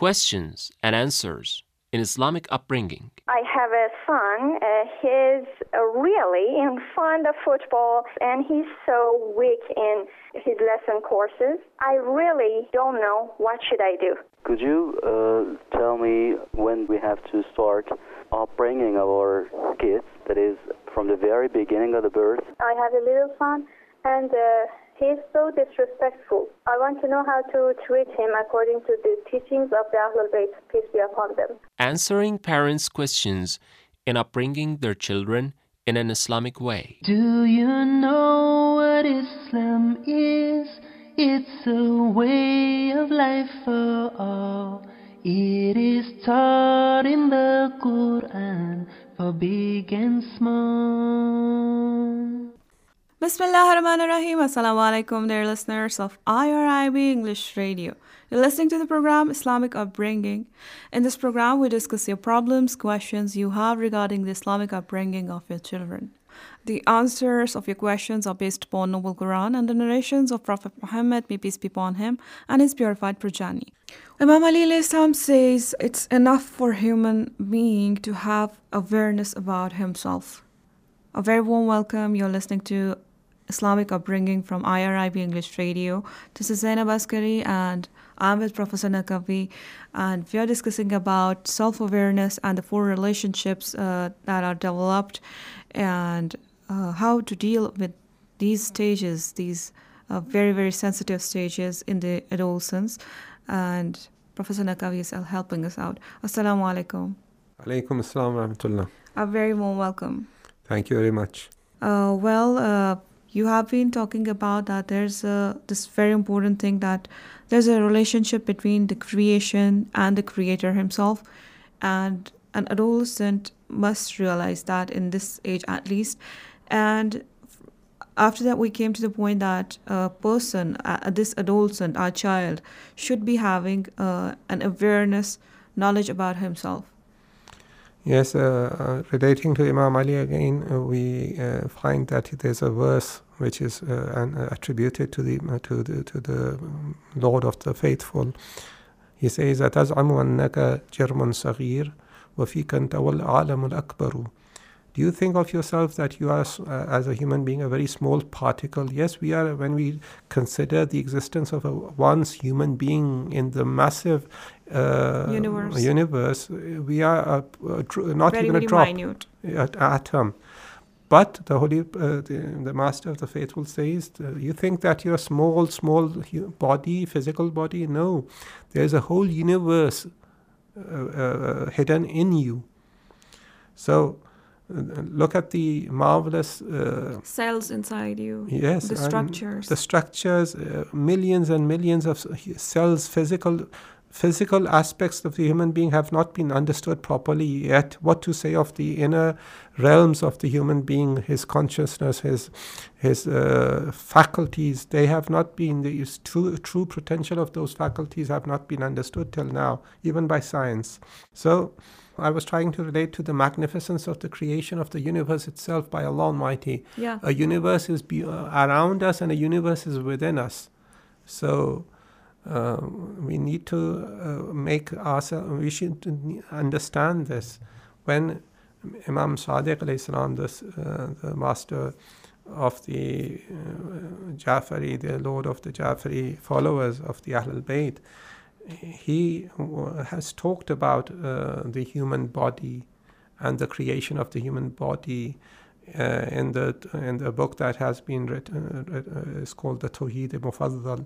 questions and answers in Islamic upbringing. I have a son. Uh, he's uh, really in fond of football, and he's so weak in his lesson courses. I really don't know what should I do. Could you uh, tell me when we have to start upbringing our kids? That is, from the very beginning of the birth. I have a little son, and uh, he's so disrespectful. I want to know how to treat him according to the teachings of the Ahlul Bayt, peace be upon them. Answering parents' questions in upbringing their children in an Islamic way. Do you know what Islam is? It's a way of life for all. It is taught in the Quran for big and small. Bismillah ar-Rahman ar-Rahim. Assalamu alaikum, dear listeners of IRIB English Radio. You're listening to the program Islamic Upbringing. In this program, we discuss your problems, questions you have regarding the Islamic upbringing of your children. The answers of your questions are based upon Noble Quran and the narrations of Prophet Muhammad, may peace be upon him, and his purified progeny. Imam Ali Islam says it's enough for human being to have awareness about himself. A very warm welcome. You're listening to Islamic upbringing from IRIB English Radio. This is Zainab Askari and I'm with Professor Naqwi and we are discussing about self-awareness and the four relationships uh, that are developed and uh, how to deal with these stages, these uh, very, very sensitive stages in the adolescence. And Professor Naqwi is helping us out. Assalamu alaikum. Alaikum assalam rahmatullah. A very warm welcome. Thank you very much. Uh, well, uh, you have been talking about that there's a, this very important thing that there's a relationship between the creation and the creator himself. And an adolescent must realize that in this age at least. And after that we came to the point that a person uh, this adolescent our child should be having uh, an awareness knowledge about himself Yes, uh, uh, relating to Imam Ali again, uh, we uh, find that there's a verse which is uh, an, uh, attributed to the to the to the Lord of the faithful. He says, "أتزعم أنك جرم صغير وفيك أنت والعالم الأكبر." Do you think of yourself that you are, as a human being, a very small particle? Yes, we are. When we consider the existence of a once human being in the massive uh, universe. universe, we are tr- not very, even a drop, minute. an atom. But the holy, uh, the, the, master of the faithful says, uh, you think that you're a small, small body, physical body? No, there's a whole universe uh, uh hidden in you. So look at the marvelous uh, cells inside you. Yes, the structures. The structures, uh, millions and millions of cells, physical physical aspects of the human being have not been understood properly yet. What to say of the inner realms of the human being, his consciousness, his his uh, faculties, they have not been the true true potential of those faculties have not been understood till now, even by science. So. I was trying to relate to the magnificence of the creation of the universe itself by Allah Almighty. Yeah. A universe is be, uh, around us and a universe is within us. So, uh, we need to uh, make ourselves, we should understand this. When Imam Sadiq, this, uh, the master of the uh, Jafari, the lord of the Jafari followers of the Ahlul Bayt, he has talked about uh, the human body and the creation of the human body uh, in the in the book that has been written uh, is called the Tawheed Mufaddal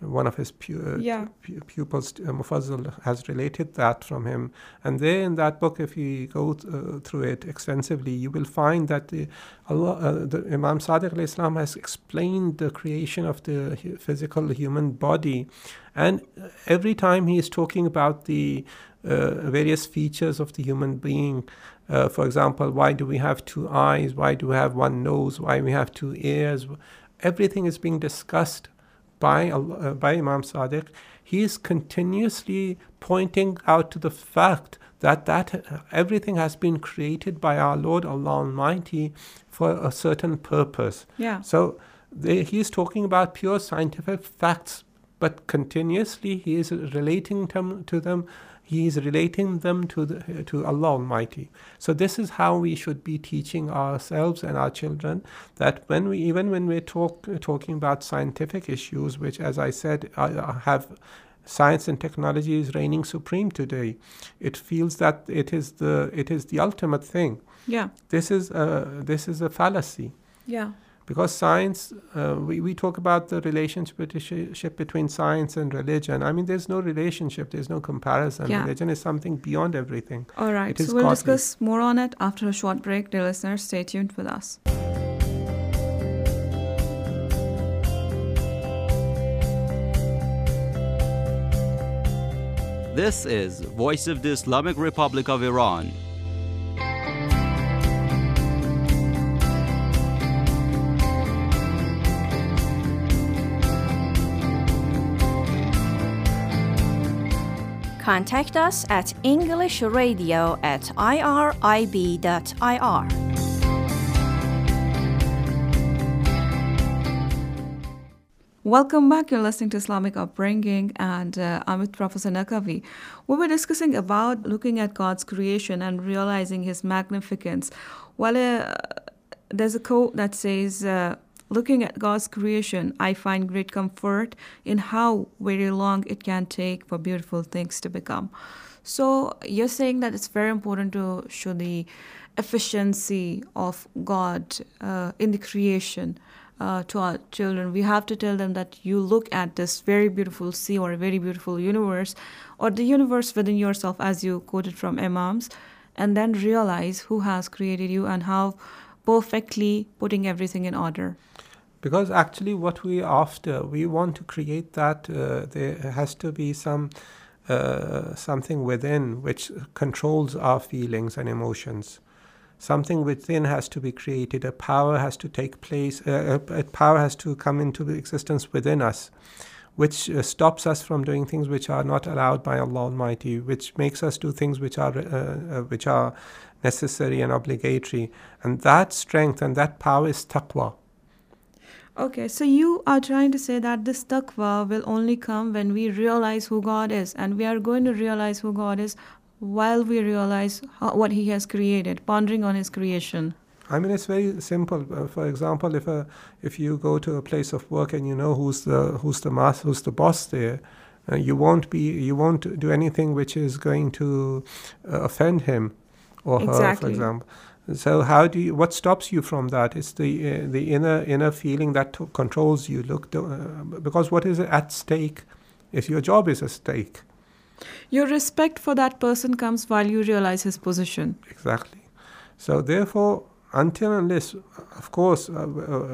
one of his pu- uh, yeah. pu- pupils, uh, Mufazzal, has related that from him. And there in that book, if you go th- uh, through it extensively, you will find that the, Allah, uh, the Imam Sadiq Islam has explained the creation of the physical human body. And every time he is talking about the uh, various features of the human being, uh, for example, why do we have two eyes? Why do we have one nose? Why we have two ears? Everything is being discussed by, uh, by Imam Sadiq, he is continuously pointing out to the fact that, that everything has been created by our Lord Allah Almighty for a certain purpose. Yeah. So they, he is talking about pure scientific facts but continuously he is relating them to them. He is relating them to the, to Allah Almighty. So this is how we should be teaching ourselves and our children that when we even when we're talk, talking about scientific issues, which as I said have science and technology is reigning supreme today. It feels that it is the it is the ultimate thing. Yeah. This is a, this is a fallacy Yeah. Because science uh, we, we talk about the relationship between science and religion i mean there's no relationship there's no comparison Yeah. religion is something beyond everything All right. It is So we'll godly. discuss more on it after a short break. Dear listeners, stay tuned with us. This is Voice of the Islamic Republic of Iran. Contact us at englishradio at irib.ir. Welcome back. You're listening to Islamic Upbringing, and uh, I'm with Professor Naqwi. We were discussing about looking at God's creation and realizing His magnificence. Well, uh, there's a quote that says, uh, "Looking at God's creation, I find great comfort in how very long it can take for beautiful things to become." So you're saying that it's very important to show the efficiency of God uh, in the creation uh, to our children. We have to tell them that you look at this very beautiful sea or a very beautiful universe, or the universe within yourself, as you quoted from Imams, and then realize who has created you and how perfectly putting everything in order. because actually what we after we want to create that uh, there has to be some uh, something within which controls our feelings and emotions something within has to be created a power has to take place uh, a, a power has to come into existence within us which uh, stops us from doing things which are not allowed by Allah Almighty, which makes us do things which are uh, uh, which are necessary and obligatory, and that strength and that power is taqwa. Okay, so you are trying to say that this taqwa will only come when we realize who God is, and we are going to realize who God is while we realize how, what He has created, pondering on His creation. I mean, it's very simple. Uh, for example, if a if you go to a place of work and you know who's the who's the who's the boss there, uh, you won't be you won't do anything which is going to uh, offend him or her, for example. So how do you? What stops you from that? It's the uh, the inner inner feeling that t- controls you. Look, uh, because what is at stake? Is your job is at stake. Your respect for that person comes while you realize his position. Exactly. So therefore, until unless, of course, uh, uh,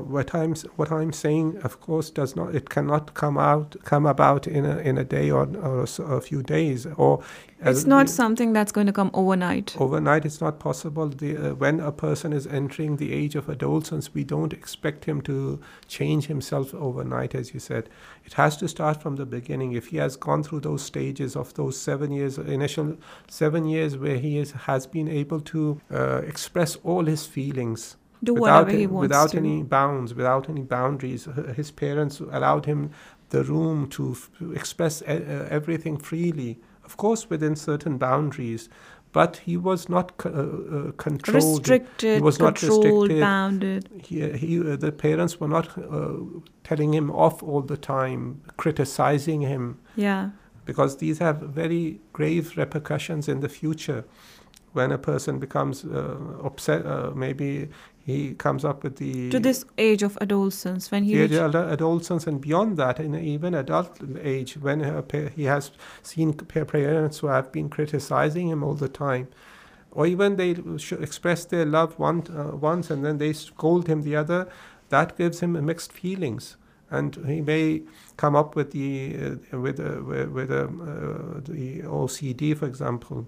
what I'm what I'm saying, of course, does not it cannot come out come about in a in a day or, or a few days or. It's not something that's going to come overnight. Overnight, it's not possible. The, uh, when a person is entering the age of adolescence, we don't expect him to change himself overnight, as you said. It has to start from the beginning. If he has gone through those stages of those seven years, initial seven years, where he is, has been able to uh, express all his feelings Do without, whatever he any- wants without to. any bounds, without any boundaries. His parents allowed him the room to f- express e- uh, everything freely, of course, within certain boundaries. But he was not uh, uh, controlled. Restricted, he was not restricted. bounded. He, he, uh, the parents were not uh, telling him off all the time, criticizing him, Yeah. because these have very grave repercussions in the future. When a person becomes uh, upset, uh, maybe he comes up with the To this age of adolescence, when he adult- adolescence and beyond that, in even adult age, when he has seen pa- parents who have been criticizing him all the time, or even they express their love one, uh, once and then they scold him the other, that gives him mixed feelings. And he may come up with the uh, with uh, with, with um, uh, the OCD, for example,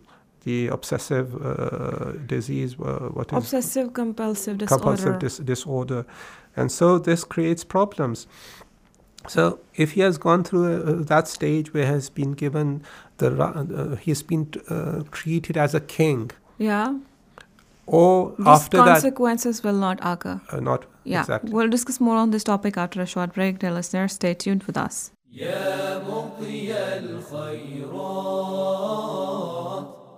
the obsessive uh, disease. Uh, what is obsessive compulsive disorder. compulsive dis- disorder. And so this creates problems. So if he has gone through uh, that stage where he has been given the, uh, he's been uh, treated as a king, yeah. or These after that, consequences will not occur. uh, not Yeah. exactly. We'll discuss more on this topic after a short break. Dear listeners, stay tuned with us.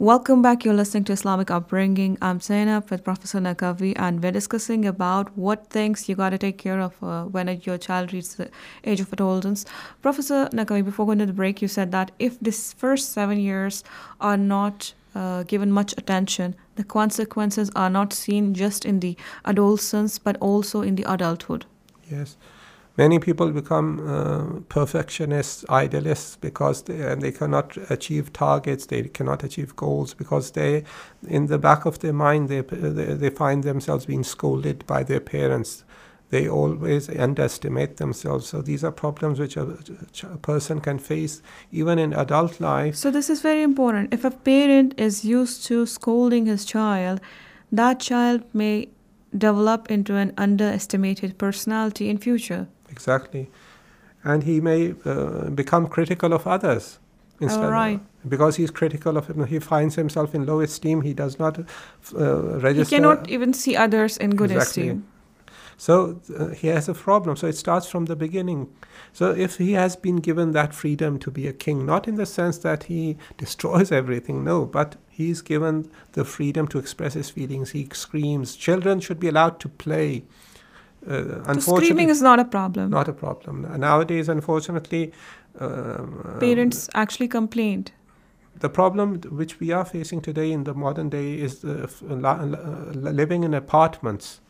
Welcome back. You're listening to Islamic Upbringing. I'm Zainab with Professor Naqwi, and we're discussing about what things you got to take care of uh, when your child reaches the age of adolescence. Professor Naqwi, before going to the break, you said that if this first seven years are not uh, given much attention, the consequences are not seen just in the adolescence but also in the adulthood. Yes. Many people become uh, perfectionists, idealists, because they, and they cannot achieve targets, they cannot achieve goals, because they, in the back of their mind, they, they, they find themselves being scolded by their parents. They always underestimate themselves. So these are problems which a, a person can face even in adult life. So, this is very important. If a parent is used to scolding his child, that child may develop into an underestimated personality in future. Exactly. And he may uh, become critical of others. Instead All right. Of, because he's critical of him, he finds himself in low esteem. He does not uh, He register. cannot even see others in good Exactly. esteem. So uh, he has a problem. So it starts from the beginning. So if he has been given that freedom to be a king, not in the sense that he destroys everything, no, but he's given the freedom to express his feelings. He screams. Children should be allowed to play. Uh, So, unfortunately, screaming is not a problem. not a problem. Nowadays, unfortunately, um, Parents actually complained. the problem which we are facing today in the modern day is the f- la- la- living in apartments.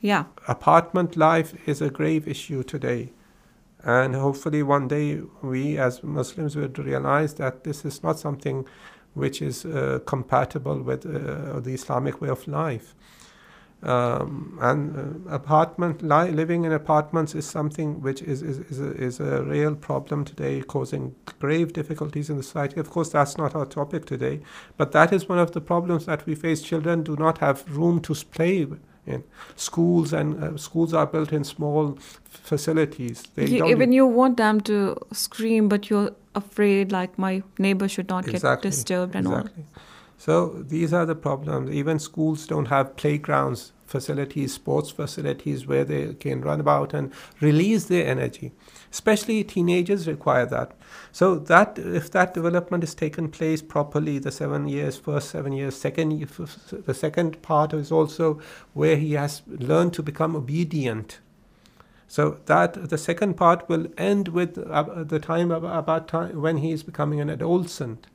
Yeah. Apartment life is a grave issue today. And hopefully, one day we as Muslims would realize that this is not something which is uh, compatible with uh, the Islamic way of life. Um, and uh, apartment li- living in apartments is something which is is, is, a, is a real problem today, causing grave difficulties in the society. Of course, that's not our topic today, but that is one of the problems that we face. Children do not have room to play in schools, and uh, schools are built in small facilities. They You, don't even you want them to scream, but you're afraid, like, my neighbor should not get disturbed and all. So these are the problems. Even schools don't have playgrounds, facilities, sports facilities where they can run about and release their energy. Especially teenagers require that. So that if that development is taken place properly, the seven years, first seven years, second the second part is also where he has learned to become obedient. So that the second part will end with uh, the time ab- about time when he is becoming an adolescent.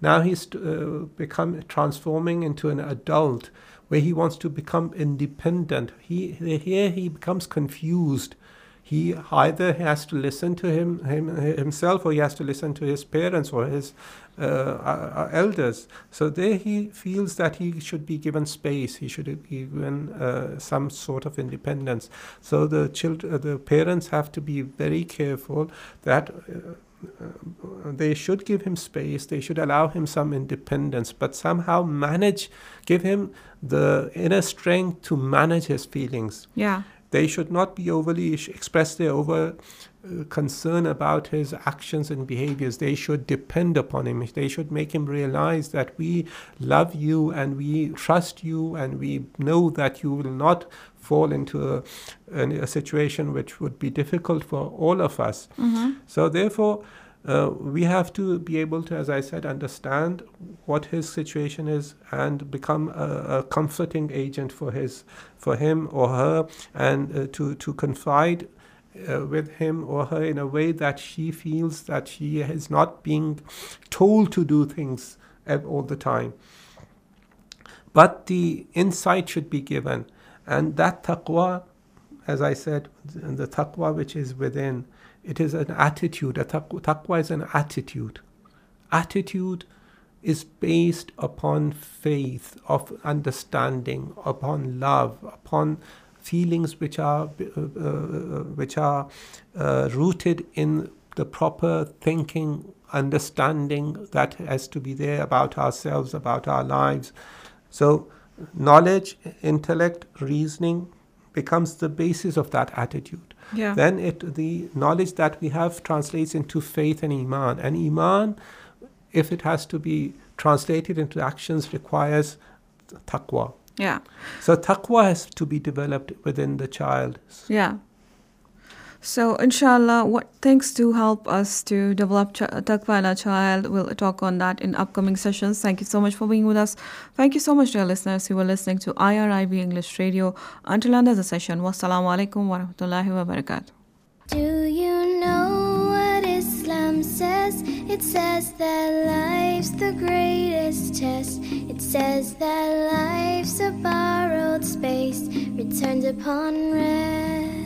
Now he's uh, become transforming into an adult where he wants to become independent. He here he becomes confused. He either has to listen to him, him himself or he has to listen to his parents or his uh, uh, elders. So there he feels that he should be given space. He should be given uh, some sort of independence. So the children, the parents have to be very careful that. Uh, uh, Uh, they should give him space they should allow him some independence but somehow manage give him the inner strength to manage his feelings Yeah. They should not be overly express their over uh, concern about his actions and behaviors. They should depend upon him. They should make him realize that we love you and we trust you and we know that you will not fall into a, an- a situation which would be difficult for all of us. So therefore uh, we have to be able to, as I said, understand what his situation is and become a, a comforting agent for his, for him or her, and uh, to to confide uh, with him or her in a way that she feels that she is not being told to do things all the time. But the insight should be given, and that taqwa, as I said, the taqwa which is within, it is an attitude. Taqwa is an attitude. Attitude is based upon faith, of understanding, upon love, upon feelings which are uh, uh, which are uh, rooted in the proper thinking, understanding that has to be there about ourselves, about our lives. So, knowledge, intellect, reasoning becomes the basis of that attitude. Yeah. Then it the knowledge that we have translates into faith and iman. And iman, if it has to be translated into actions, requires taqwa. Yeah. So taqwa has to be developed within the child. Yeah. So, inshallah, what things to help us to develop ch- taqwa in our child? We'll talk on that in upcoming sessions. Thank you so much for being with us. Thank you so much, dear listeners. You were listening to IRIB English Radio. Until another session, wassalamu alaikum wa rahmatullahi wa barakatuh. Do you know what Islam says? It says that life's the greatest test. It says that life's a borrowed space, returned upon rest.